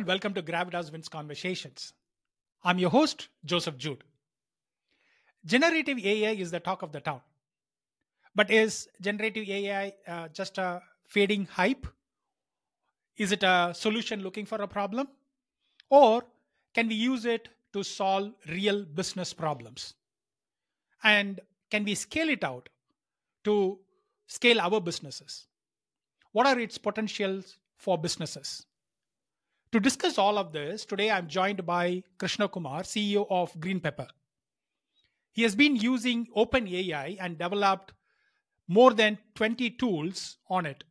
and welcome to Gravitas Wins Conversations. I'm your host, Joseph Jude. Generative AI is the talk of the town. But is generative AI uh, just a fading hype? Is it a solution looking for a problem? Or can we use it to solve real business problems? And can we scale it out to scale our businesses? What are its potentials for businesses? To discuss all of this, today I'm joined by Krishna Kumar, CEO of GreenPepper. He has been using OpenAI and developed more than 20 tools on it.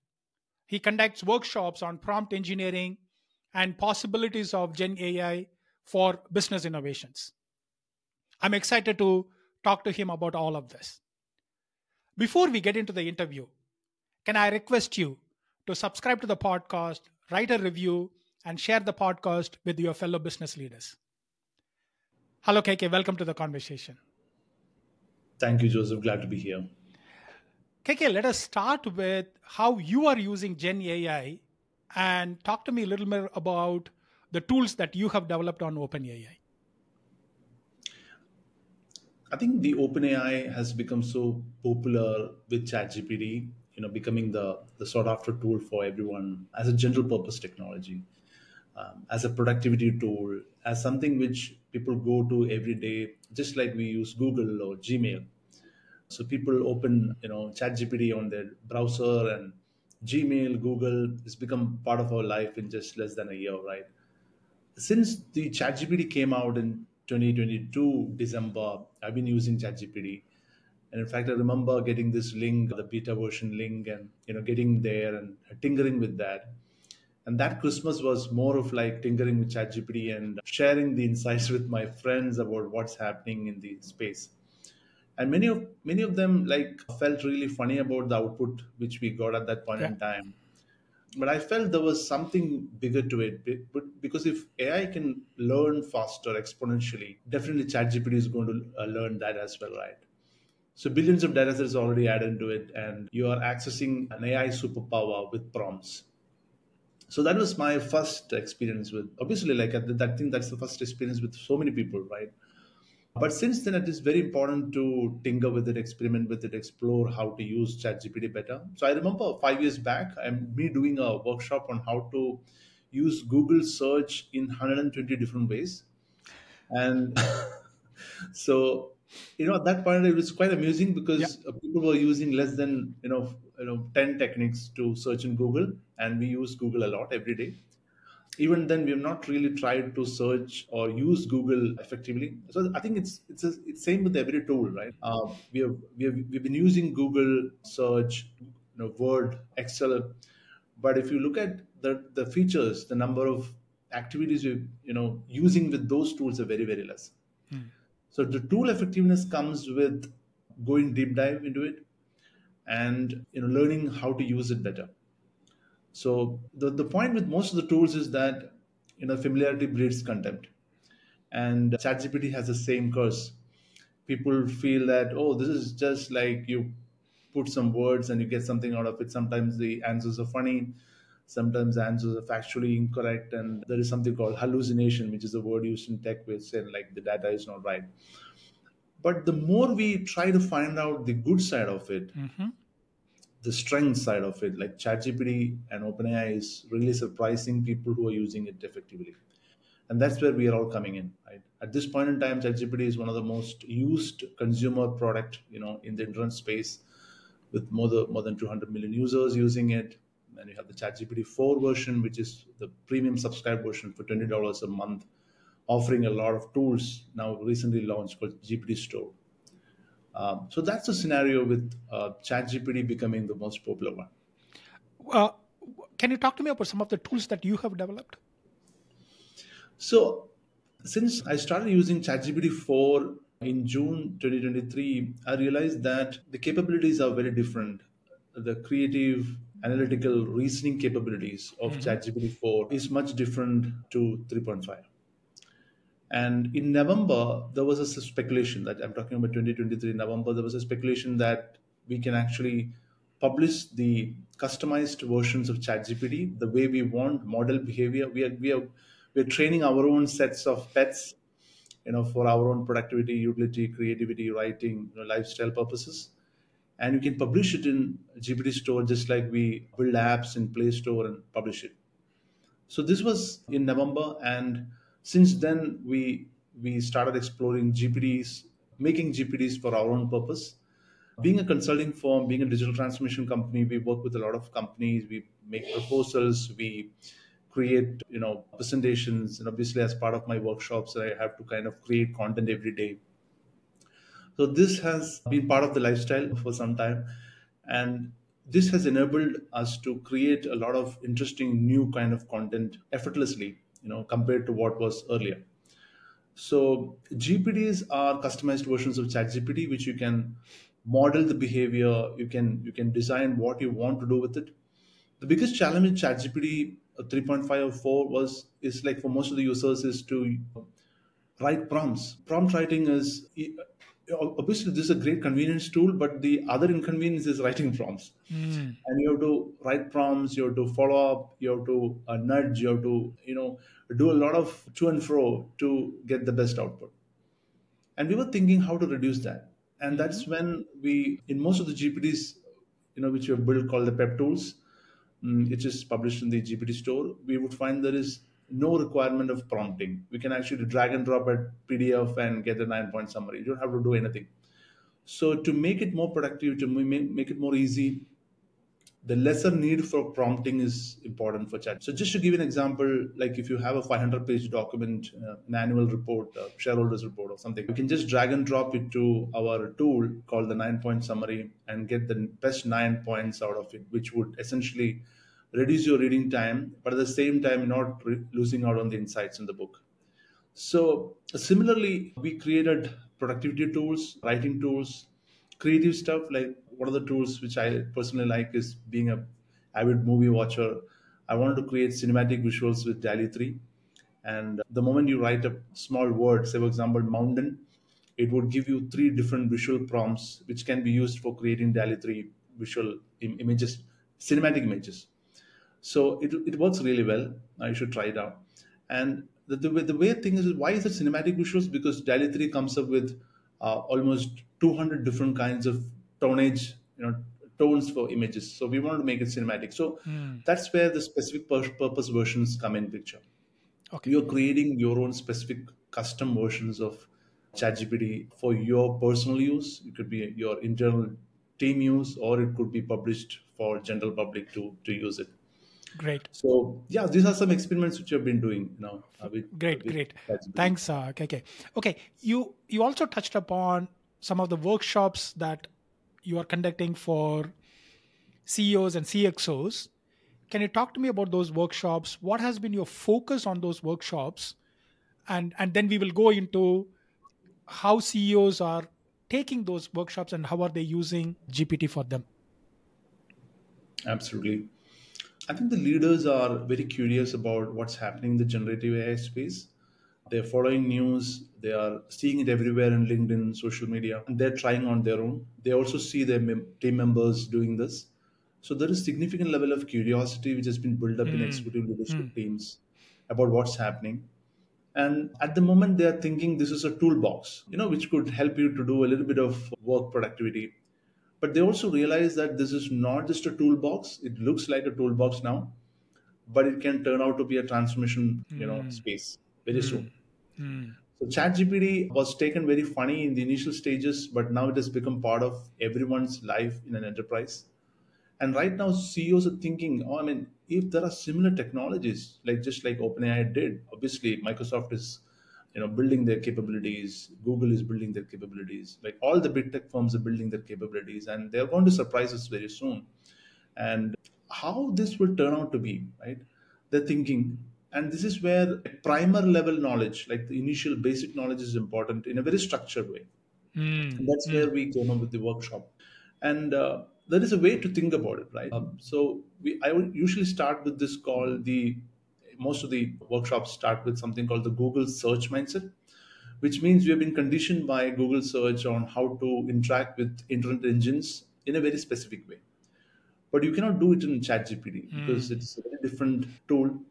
He conducts workshops on prompt engineering and possibilities of Gen AI for business innovations. I'm excited to talk to him about all of this. Before we get into the interview, can I request you to subscribe to the podcast, write a review, and share the podcast with your fellow business leaders? Hello, KK. Welcome to the conversation. Thank you, Joseph. Glad to be here. KK, let us start with how you are using Gen AI and talk to me a little bit about the tools that you have developed on OpenAI. I think the OpenAI has become so popular with ChatGPT, you know, becoming the, the sought after tool for everyone as a general purpose technology, um, as a productivity tool, as something which people go to every day, just like we use Google or Gmail. So people open, you know, ChatGPT on their browser and Gmail, Google has become part of our life in just less than a year, right? Since the ChatGPT came out in 2022 December, I've been using ChatGPT. And in fact, I remember getting this link, the beta version link, and you know, getting there and tinkering with that. And that Christmas was more of like tinkering with ChatGPT and sharing the insights with my friends about what's happening in the space. And many of many of them like felt really funny about the output which we got at that point yeah. in time but I felt there was something bigger to it. But because if AI can learn faster exponentially, definitely ChatGPT is going to uh, learn that as well, right? So billions of data sets already added into it, and you are accessing an AI superpower with prompts. So that was my first experience with. Obviously, like I think that's the first experience with so many people, right? But since then, it is very important to tinker with it, experiment with it, explore how to use ChatGPT better. So I remember five years back, I'm me doing a workshop on how to use Google search in 120 different ways. And so, you know, at that point, it was quite amusing because yeah. people were using less than, you know, you know, 10 techniques to search in Google. And we use Google a lot every day even then we have not really tried to search or use google effectively so i think it's it's a, it's same with every tool right uh, we have we have we've been using google search you know word excel but if you look at the the features the number of activities we you know using with those tools are very very less. So the tool effectiveness comes with going deep dive into it and you know learning how to use it better so the, the point with most of the tools is that you know familiarity breeds contempt. And ChatGPT has the same curse. People feel that, oh, this is just like you put some words and you get something out of it. Sometimes the answers are funny, sometimes answers are factually incorrect, and there is something called hallucination, which is a word used in tech which saying like the data is not right. But the more we try to find out the good side of it, mm-hmm the strength side of it, like ChatGPT and OpenAI, is really surprising people who are using it effectively. And that's where we are all coming in. Right? At this point in time, ChatGPT is one of the most used consumer product, you know, in the internet space, with more than more than 200 million users using it. And you have the ChatGPT 4 version, which is the premium subscribe version for $20 a month, offering a lot of tools now recently launched called GPT Store. Um, so that's the scenario with uh, ChatGPT becoming the most popular one. Uh, can you talk to me about some of the tools that you have developed? So, since I started using ChatGPT 4 in June 2023, I realized that the capabilities are very different. The creative, analytical, reasoning capabilities of mm-hmm. ChatGPT 4 is much different to 3.5. And in November, there was a speculation that I'm talking about 2023 November, there was a speculation that we can actually publish the customized versions of ChatGPT the way we want model behavior. We are, we are we're training our own sets of pets, you know, for our own productivity, utility, creativity, writing, you know, lifestyle purposes. And you can publish it in GPT Store just like we build apps in Play Store and publish it. So this was in November, and since then we we started exploring GPTs, making GPTs for our own purpose. Being a consulting firm, being a digital transformation company, we work with a lot of companies. We make proposals. We create, you know, presentations. And obviously, as part of my workshops, I have to kind of create content every day. So this has been part of the lifestyle for some time, and this has enabled us to create a lot of interesting new kind of content effortlessly, you know, compared to what was earlier. So GPTs are customized versions of ChatGPT, which you can model the behavior. You can you can design what you want to do with it. The biggest challenge in ChatGPT uh, 3.5 or 4 was is like for most of the users is to write prompts. Prompt writing is obviously this is a great convenience tool, but the other inconvenience is writing prompts. Mm. And you have to write prompts, you have to follow up, you have to uh, nudge, you have to you know do a lot of to and fro to get the best output. And we were thinking how to reduce that. And that's when we, in most of the GPTs, you know, which we have built called the PEP tools, mm, which is published in the GPT store, we would find there is no requirement of prompting. We can actually drag and drop a PDF and get a nine point summary. You don't have to do anything. So to make it more productive, to make, make it more easy, the lesser need for prompting is important for chat. So just to give an example, like if you have a 500 page document, uh, an annual report, a shareholders report or something, you can just drag and drop it to our tool called the nine point summary and get the best nine points out of it, which would essentially reduce your reading time, but at the same time, not re- losing out on the insights in the book. So, similarly, we created productivity tools, writing tools, creative stuff. Like one of the tools which I personally like is being a avid movie watcher. I wanted to create cinematic visuals with DALL-E 3. And the moment you write a small word, say for example, mountain, it would give you three different visual prompts which can be used for creating DALL-E 3 visual Im- images, cinematic images. So it, it works really well. I should try it out. And the, the, way, the way thing is, why is it cinematic visuals? Because DALL-E 3 comes up with uh, almost 200 different kinds of tonnage, you know, tones for images. So we want to make it cinematic. So Mm. that's where the specific pur- purpose versions come in picture. Okay. You're creating your own specific custom versions of ChatGPT for your personal use. It could be your internal team use, or it could be published for general public to to use it. Great. So yeah, these are some experiments which I've been doing you know. uh, with, Great, with great. Thanks, uh, KK. Okay, you you also touched upon some of the workshops that you are conducting for CEOs and CXOs. Can you talk to me about those workshops? What has been your focus on those workshops? And and then we will go into how CEOs are taking those workshops and how are they using GPT for them. Absolutely. I think the leaders are very curious about what's happening in the generative AI space. They're following news, they are seeing it everywhere in LinkedIn, social media, and they're trying on their own. They also see their team members doing this. So there is significant level of curiosity which has been built up in Hmm. executive leadership Hmm. teams about what's happening. And at the moment, they are thinking this is a toolbox, you know, which could help you to do a little bit of work productivity but they also realize that this is not just a toolbox it looks like a toolbox now but it can turn out to be a transformation you know Mm. space very soon Mm. so ChatGPT was taken very funny in the initial stages but now it has become part of everyone's life in an enterprise and right now ceos are thinking oh i mean if there are similar technologies like just like openai did obviously microsoft is you know building their capabilities. Google is building their capabilities. Like all the big tech firms are building their capabilities and they're going to surprise us very soon. And how this will turn out to be right? They're thinking and this is where a primer level knowledge like the initial basic knowledge is important in a very structured way. Mm. that's Mm. where we came up with the workshop. And uh, there is a way to think about it right? Um, so we i would usually start with this called the most of the workshops start with something called the google search mindset which means we have been conditioned by google search on how to interact with internet engines in a very specific way but you cannot do it in ChatGPT because Mm. it's a very different tool.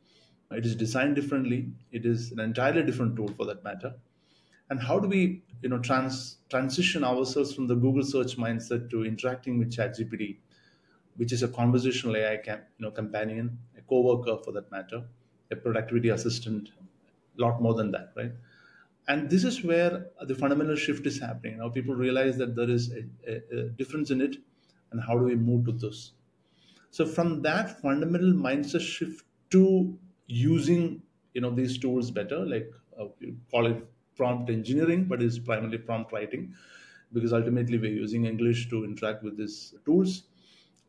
It is designed differently. It is an entirely different tool for that matter. And how do we, you know, trans transition ourselves from the Google search mindset to interacting with ChatGPT, which is a conversational AI, cam- you know, companion, a coworker for that matter, a productivity assistant, a lot more than that, right? And this is where the fundamental shift is happening. Now people realize that there is a, a, a difference in it, and how do we move to this? So from that fundamental mindset shift to using you know these tools better, like uh, call it prompt engineering, but it's primarily prompt writing, because ultimately we're using English to interact with these tools.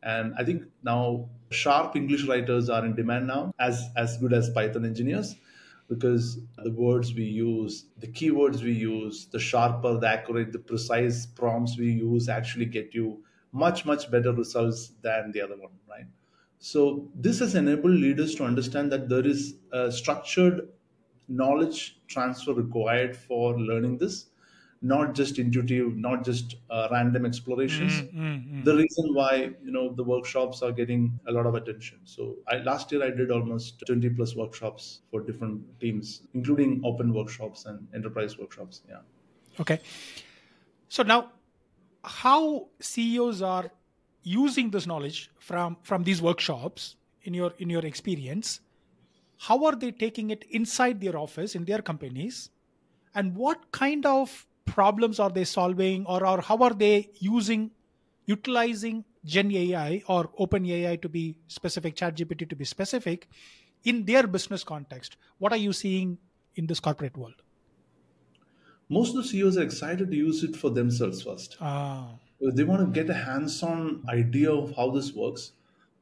And I think now sharp English writers are in demand now, as as good as Python engineers, because the words we use, the keywords we use, the sharper, the accurate, the precise prompts we use actually get you much much better results than the other one right? So this has enabled leaders to understand that there is a structured knowledge transfer required for learning this not just intuitive not just uh, random explorations Mm-hmm. the reason why you know the workshops are getting a lot of attention so I, last year i did almost 20 plus workshops for different teams including open workshops and enterprise workshops yeah Okay. So now, how CEOs are using this knowledge from from these workshops in your in your experience? How are they taking it inside their office in their companies, and what kind of problems are they solving, or or how are they using utilizing Gen AI or Open AI to be specific, ChatGPT to be specific, in their business context? What are you seeing in this corporate world? most of the ceos are excited to use it for themselves first. Ah, they want to get a hands-on idea of how this works.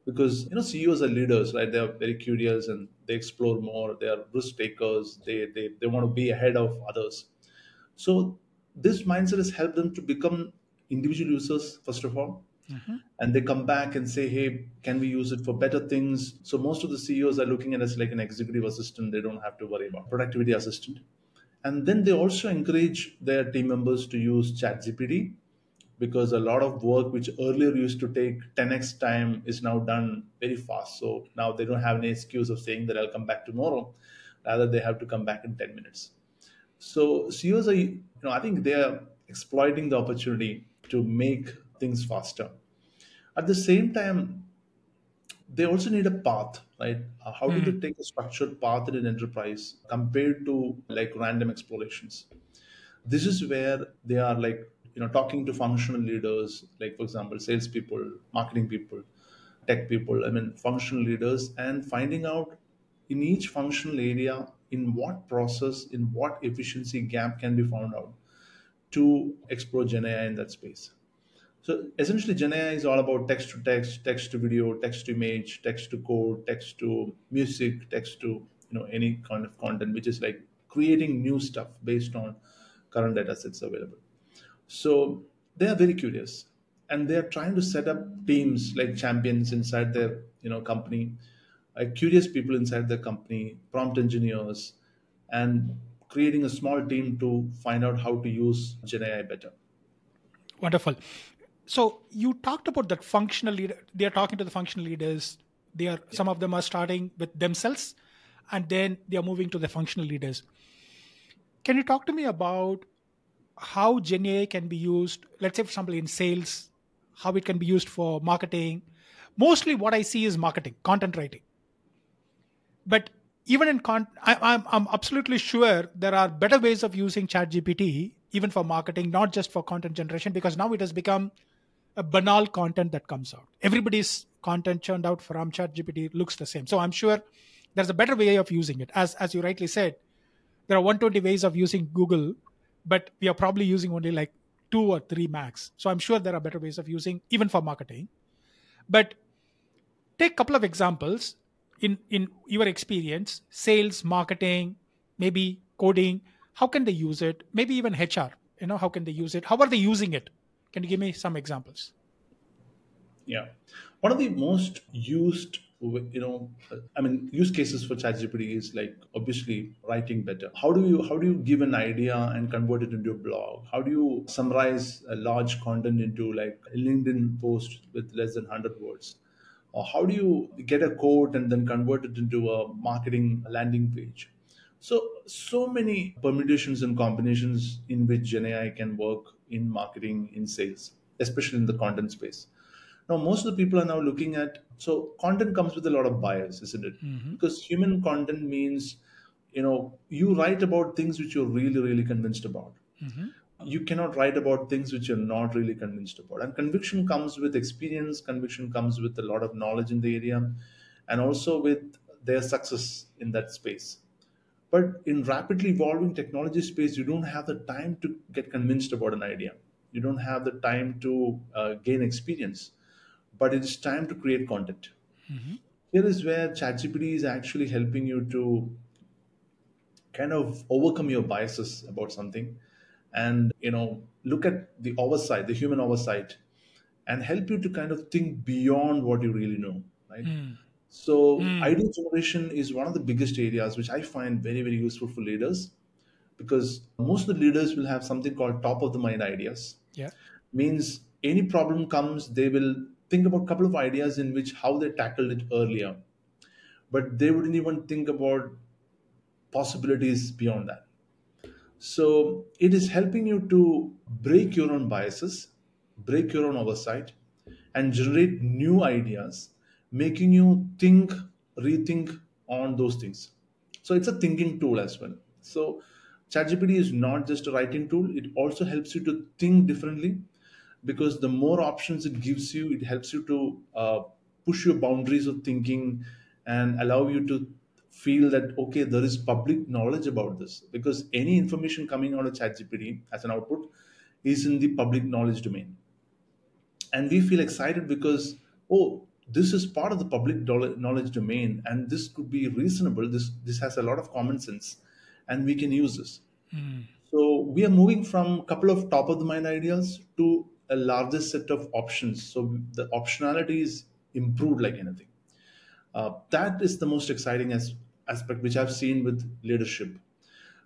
Because you know ceos are leaders right? They are very curious and they explore more. They are risk takers. They, they they want to be ahead of others. So this mindset has helped them to become individual users first of all mm-hmm. and they come back and say hey can we use it for better things so most of the ceos are looking at us like an executive assistant they don't have to worry about productivity assistant and then they also encourage their team members to use ChatGPT because a lot of work which earlier used to take 10x time is now done very fast. So now they don't have any excuse of saying that I'll come back tomorrow. Rather, they have to come back in 10 minutes. So CEOs are, you know, I think they are exploiting the opportunity to make things faster. At the same time, they also need a path right? Uh, how do they take a structured path in an enterprise compared to like random explorations? This is where they are like you know talking to functional leaders like for example salespeople marketing people tech people i mean functional leaders and finding out in each functional area in what process in what efficiency gap can be found out to explore gen ai in that space so essentially, Gen AI is all about text to text, text to video, text to image, text to code, text to music, text to you know any kind of content, which is like creating new stuff based on current data sets available. So they are very curious, and they are trying to set up teams like champions inside their you know company, uh, curious people inside the company, prompt engineers, and creating a small team to find out how to use GenAI better. Wonderful. So you talked about that functional leader. They are talking to the functional leaders. They are some of them are starting with themselves, and then they are moving to the functional leaders. Can you talk to me about how GenAI can be used? Let's say, for example, in sales, how it can be used for marketing. Mostly, what I see is marketing, content writing. But even in con, I, I'm I'm absolutely sure there are better ways of using ChatGPT even for marketing, not just for content generation, because now it has become a banal content that comes out. Everybody's content churned out from ChatGPT looks the same. So I'm sure there's a better way of using it. As as you rightly said, there are 120 ways of using Google, but we are probably using only like two or three max. So I'm sure there are better ways of using even for marketing. But take a couple of examples in in your experience, sales, marketing, maybe coding. How can they use it? Maybe even HR. You know, how can they use it? How are they using it? Can you give me some examples? Yeah, one of the most used, you know, uh, I mean, use cases for ChatGPT is like obviously writing better. How do you how do you give an idea and convert it into a blog? How do you summarize a large content into like a LinkedIn post with less than hundred words? Or how do you get a quote and then convert it into a marketing landing page so so many permutations and combinations in which gen ai can work in marketing in sales especially in the content space now most of the people are now looking at so content comes with a lot of bias isn't it Mhm. because human content means you know you write about things which you're really really convinced about Mhm. You cannot write about things which you're not really convinced about. And conviction comes with experience conviction comes with a lot of knowledge in the area and also with their success in that space. But in rapidly evolving technology space you don't have the time to get convinced about an idea. You don't have the time to uh, gain experience. But it's time to create content. Mhm. here is where ChatGPT is actually helping you to kind of overcome your biases about something and you know look at the oversight the human oversight and help you to kind of think beyond what you really know right Mm. so Mm. idea generation is one of the biggest areas which i find very very useful for leaders because most of the leaders will have something called top of the mind ideas Yeah. means any problem comes they will think about a couple of ideas in which how they tackled it earlier but they wouldn't even think about possibilities beyond that so it is helping you to break your own biases break your own oversight and generate new ideas making you think rethink on those things. So it's a thinking tool as well. So ChatGPT is not just a writing tool. It also helps you to think differently because the more options it gives you it helps you to uh, push your boundaries of thinking and allow you to feel that okay there is public knowledge about this. Because any information coming out of ChatGPT as an output is in the public knowledge domain. And we feel excited because oh this is part of the public knowledge domain and this could be reasonable. This this has a lot of common sense and we can use this. Mm. so we are moving from a couple of top of the mind ideas to a larger set of options. So the optionality is improved like anything. Uh, that is the most exciting as, aspect which i've seen with leadership.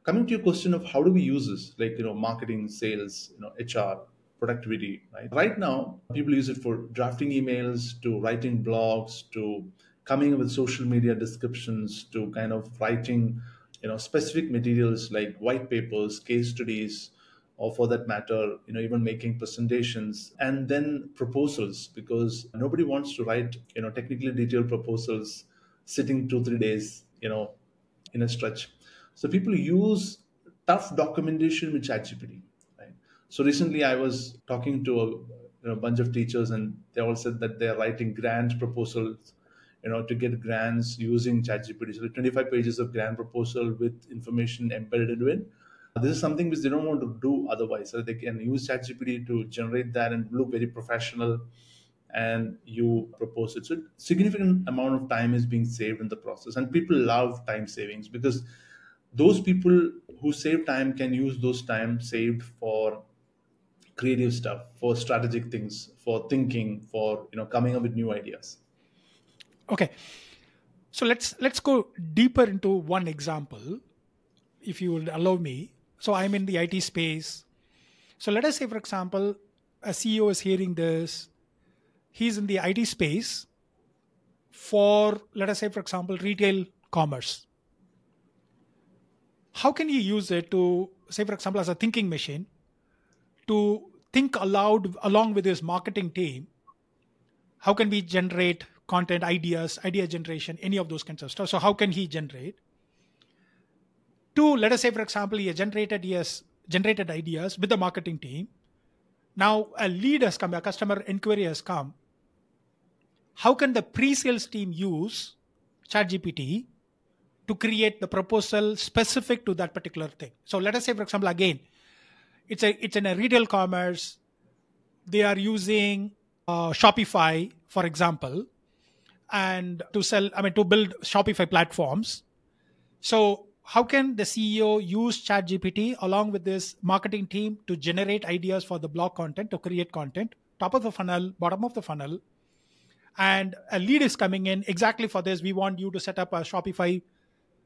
Coming to your question of how do we use this like you know marketing sales you know hr productivity right? Right now people use it for drafting emails to writing blogs to coming up with social media descriptions to kind of writing you know specific materials like white papers case studies or for that matter you know even making presentations and then proposals because nobody wants to write you know technically detailed proposals sitting two three days you know in a stretch. So people use tough documentation with ChatGPT. Right. So recently, I was talking to a you know, bunch of teachers, and they all said that they're writing grant proposals, you know, to get grants using ChatGPT. So 25 pages of grant proposal with information embedded in it. This is something which they don't want to do otherwise. So they can use ChatGPT to generate that and look very professional and you propose it. So significant amount of time is being saved in the process. And people love time savings because those people who save time can use those time saved for creative stuff, for strategic things, for thinking, for you know coming up with new ideas. Okay. So let's let's go deeper into one example, if you would allow me. So I'm in the IT space. So let us say, for example, a CEO is hearing this. He's in the IT space for, let us say, for example, retail commerce. How can he use it to, say, for example, as a thinking machine, to think aloud along with his marketing team? How can we generate content ideas idea generation any of those kinds of stuff? So how can he generate? Two let us say for example he generated has generated ideas with the marketing team. Now a lead has come a customer inquiry has come how can the pre-sales team use ChatGPT to create the proposal specific to that particular thing? So let us say for example again it's a it's in a retail commerce. They are using uh, shopify for example and to sell i mean to build shopify platforms. So how can the ceo use chatgpt along with this marketing team to generate ideas for the blog content to create content top of the funnel bottom of the funnel and a lead is coming in exactly for this we want you to set up a shopify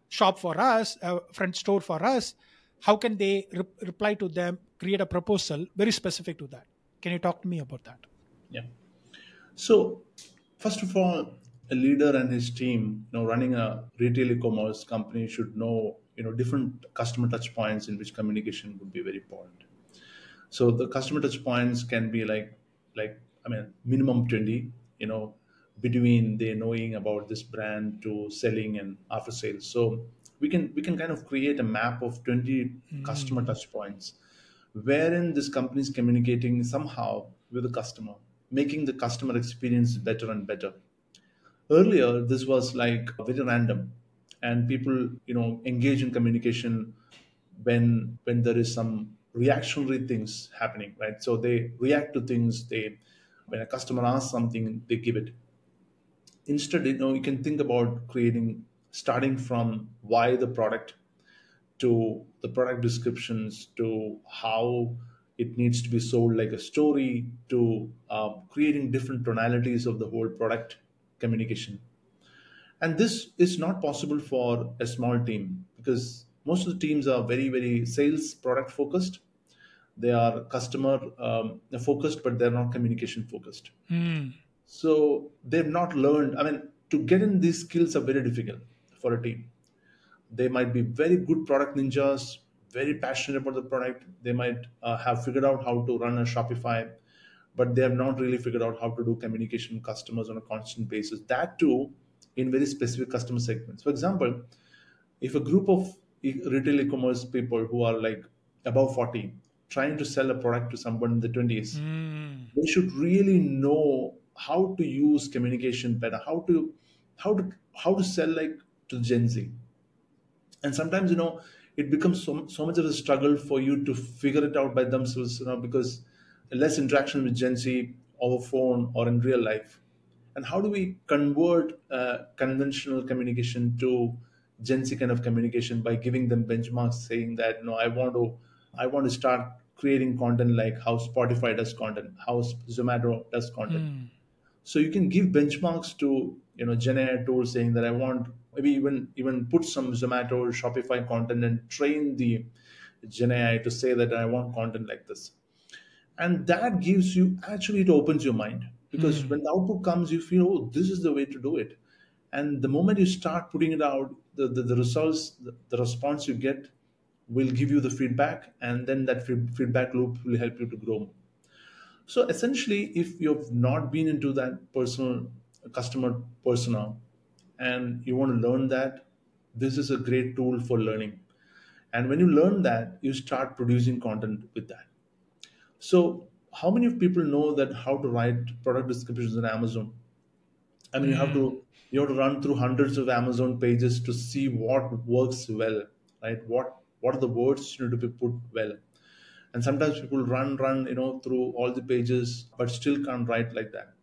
shop for us a front store for us how can they re- reply to them create a proposal very specific to that can you talk to me about that Yeah. So First of all, a leader and his team, you know, running a retail e-commerce company should know, you know, different customer touch points in which communication would be very important. So the customer touch points can be like, like I mean, minimum twenty, you know, between they knowing about this brand to selling and after sales. So we can we can kind of create a map of twenty hmm. customer touch points, wherein this company is communicating somehow with the customer, making the customer experience better and better. Earlier this was like very random and people you know engage in communication when when there is some reactionary things happening right? So they react to things they when a customer asks something they give it instead you know you can think about creating starting from why the product to the product descriptions to how it needs to be sold like a story to uh, creating different tonalities of the whole product communication. And this is not possible for a small team because most of the teams are very very sales product focused. They are customer um, focused but they're not communication focused. Hmm. So they've not learned i mean to get in these skills are very difficult for a team. They might be very good product ninjas very passionate about the product. They might uh, have figured out how to run a shopify but they have not really figured out how to do communication with customers on a constant basis. That too in very specific customer segments. For example if a group of e- retail e-commerce people who are like above 40 trying to sell a product to someone in the 20s Hmm. they should really know how to use communication better how to how to how to sell like to gen z. And sometimes you know it becomes so, so much of a struggle for you to figure it out by themselves you know because less interaction with gen z over phone or in real life. And how do we convert uh, conventional communication to gen z kind of communication by giving them benchmarks saying that no i want to i want to start creating content like how spotify does content how zomato does content. Hmm. So you can give benchmarks to you know Gen AI tools saying that I want maybe even even put some Zomato or Shopify content and train the Gen AI to say that I want content like this. And that gives you actually it opens your mind because Hmm. when the output comes, you feel oh this is the way to do it. And the moment you start putting it out, the, the, the results, the, the response you get will give you the feedback, and then that feed, feedback loop will help you to grow so essentially, if you've not been into that personal customer persona and you want to learn that, this is a great tool for learning. And when you learn that, you start producing content with that. So how many of people know that how to write product descriptions on Amazon? I mean, you have to mm. you have to run through hundreds of Amazon pages to see what works well, right? What what are the words you need to be put well? And sometimes people run, run, you know, through all the pages, but still can't write like that.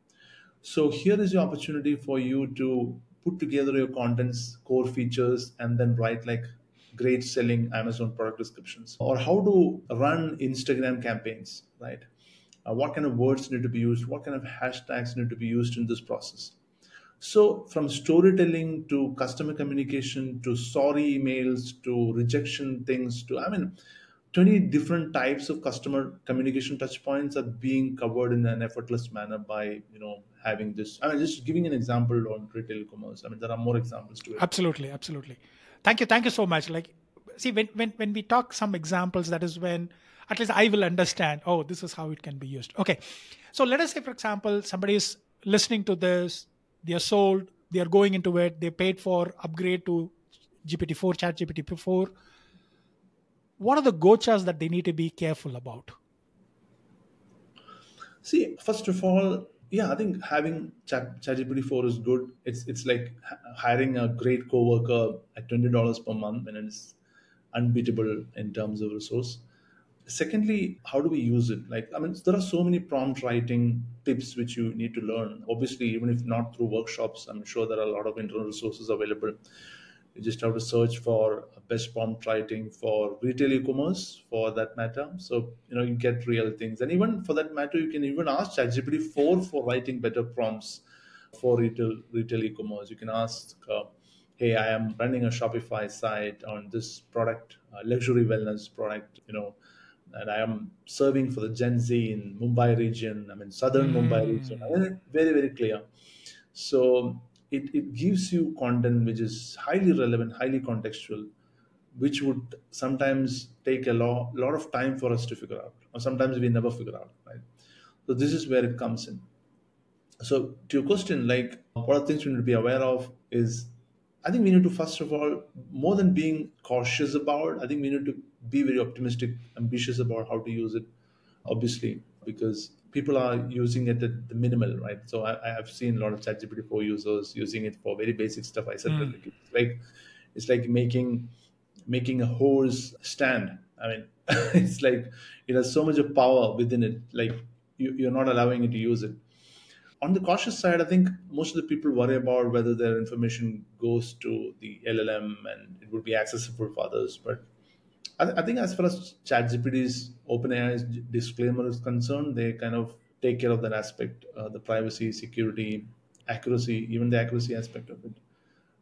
So here is your opportunity for you to put together your contents, core features, and then write like great selling Amazon product descriptions, or how to run Instagram campaigns, right? Uh, what kind of words need to be used? What kind of hashtags need to be used in this process? So, from storytelling to customer communication to sorry emails to rejection things to, I mean, 20 different types of customer communication touch points are being covered in an effortless manner by, you know, having this. I mean, just giving an example on retail commerce. I mean, there are more examples to it. Absolutely, absolutely. Thank you, thank you so much. Like, see, when when when we talk some examples, that is when at least I will understand. Oh, this is how it can be used. Okay, so let us say, for example, somebody is listening to this. They are sold. They are going into it. They paid for upgrade to GPT-4, Chat GPT-4. What are the gochas that they need to be careful about? See, first of all, yeah, I think having Chat ChatGPT four is good. It's it's like hiring a great coworker at twenty dollars per month, and it's unbeatable in terms of resource. Secondly, how do we use it? Like, I mean, there are so many prompt writing tips which you need to learn. Obviously, even if not through workshops, I'm sure there are a lot of internal resources available. You just have to search for best prompt writing for retail e-commerce for that matter. So, you know, you get real things. And even for that matter, you can even ask ChatGPT 4 for writing better prompts for retail retail e-commerce. You can ask, uh, hey, I am running a Shopify site on this product, uh, luxury wellness product, you know, and I am serving for the Gen Z in Mumbai region. I mean, southern Mumbai region. I mean, very, very clear. So it, it gives you content which is highly relevant, highly contextual, which would sometimes take a lot, lot of time for us to figure out, or sometimes we never figure out, right? So this is where it comes in. So to your question, like what are things we need to be aware of is I think we need to first of all, more than being cautious about, I think we need to be very optimistic, ambitious about how to use it, obviously, because people are using it at the minimal, right? So I, have seen a lot of ChatGPT 4 users using it for very basic stuff. I said Mm. like it's like making making a horse stand. I mean, it's like it has so much of power within it. Like you, you're not allowing it to use it. On the cautious side, I think most of the people worry about whether their information goes to the LLM and it would be accessible for others. But I, I think as far as ChatGPT's OpenAI's disclaimer is concerned, they kind of take care of that aspect, uh, the privacy, security, accuracy, even the accuracy aspect of it.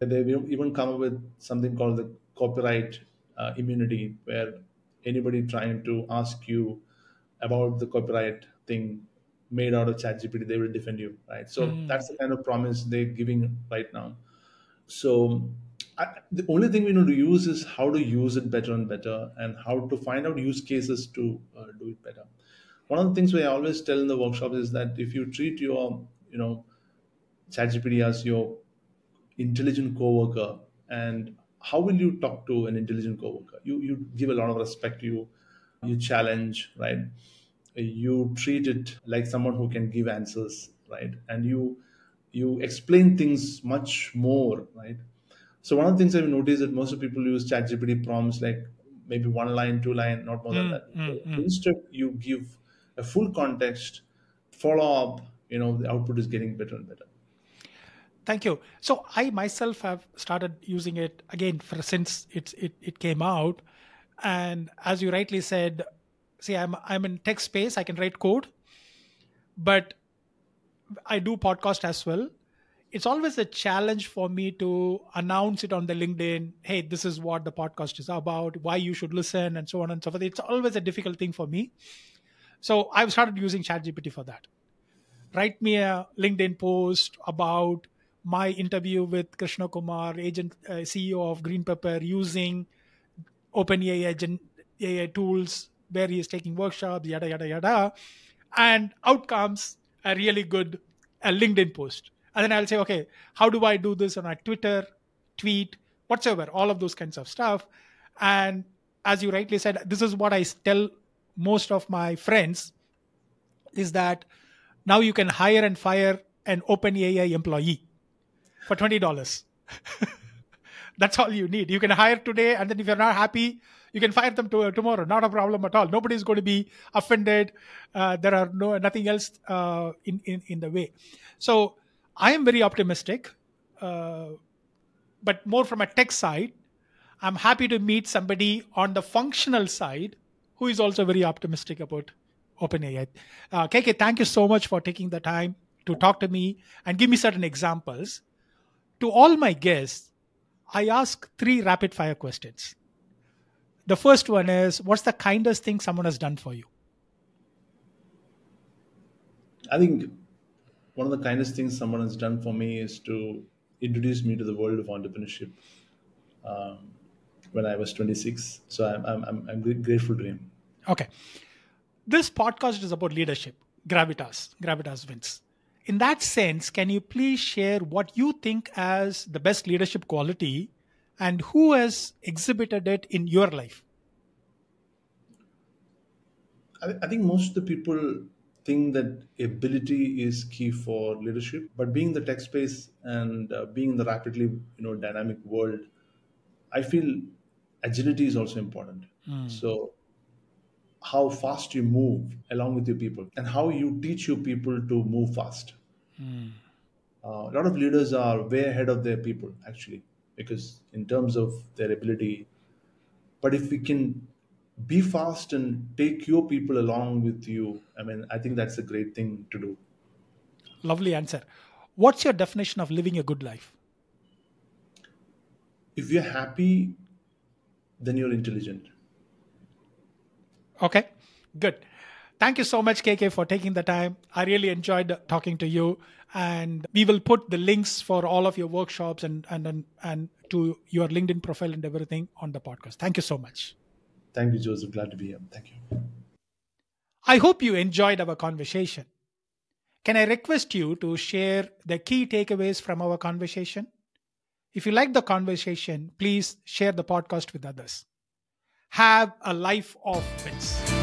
They've even come up with something called the copyright uh, immunity, where anybody trying to ask you about the copyright thing made out of ChatGPT, they will defend you, right? So Mm. that's the kind of promise they're giving right now. So I, the only thing we need to use is how to use it better and better, and how to find out use cases to uh, do it better. One of the things we always tell in the workshops is that if you treat your, you know, ChatGPT as your intelligent coworker, and how will you talk to an intelligent coworker? You you give a lot of respect. You you challenge, right? You treat it like someone who can give answers, right? And you you explain things much more, right? So one of the things I've noticed that most of people use ChatGPT prompts like maybe one line, two line, not more than Mm, that. mm, mm. Instead, you give a full context, follow up. You know, the output is getting better and better. Thank you. So I myself have started using it again for since it's it, it came out, and as you rightly said, see I'm I'm in tech space. I can write code, but I do podcast as well. It's always a challenge for me to announce it on the LinkedIn. Hey, this is what the podcast is about. Why you should listen, and so on and so forth. It's always a difficult thing for me. So I've started using ChatGPT for that write me a LinkedIn post about my interview with Krishna Kumar, agent uh, CEO of GreenPepper, using OpenAI gen- AI tools where he is taking workshops, yada yada yada, and out comes a really good a LinkedIn post. And then I'll say, okay, how do I do this on my Twitter, tweet, whatsoever, all of those kinds of stuff. And as you rightly said, this is what I tell most of my friends is that now you can hire and fire an OpenAI employee for twenty dollars. That's all you need. You can hire today, and then if you're not happy, you can fire them to, tomorrow. Not a problem at all. Nobody's going to be offended. Uh, there are no nothing else uh, in, in in the way. So I am very optimistic, uh, but more from a tech side. I'm happy to meet somebody on the functional side who is also very optimistic about OpenAI. Uh, KK, thank you so much for taking the time to talk to me and give me certain examples. To all my guests, I ask three rapid fire questions. The first one is What's the kindest thing someone has done for you? I think one of the kindest things someone has done for me is to introduce me to the world of entrepreneurship um, when I was 26. So I'm, I'm, I'm, I'm grateful to him. Okay. This podcast is about leadership, gravitas, gravitas wins. In that sense, can you please share what you think as the best leadership quality and who has exhibited it in your life? I, I think most of the people think that ability is key for leadership, but being in the tech space and uh, being in the rapidly you know dynamic world, I feel agility is also important. So how fast you move along with your people and how you teach your people to move fast. Uh, a lot of leaders are way ahead of their people actually because in terms of their ability but if we can be fast and take your people along with you i mean i think that's a great thing to do Lovely answer. What's your definition of living a good life? if you're happy then you're intelligent Okay, good. Thank you so much, KK, for taking the time. I really enjoyed talking to you. And we will put the links for all of your workshops and, and, and, and to your LinkedIn profile and everything on the podcast. Thank you so much. Thank you, Joseph. Glad to be here. Thank you. I hope you enjoyed our conversation. Can I request you to share the key takeaways from our conversation? If you like the conversation, please share the podcast with others. Have a life of wins.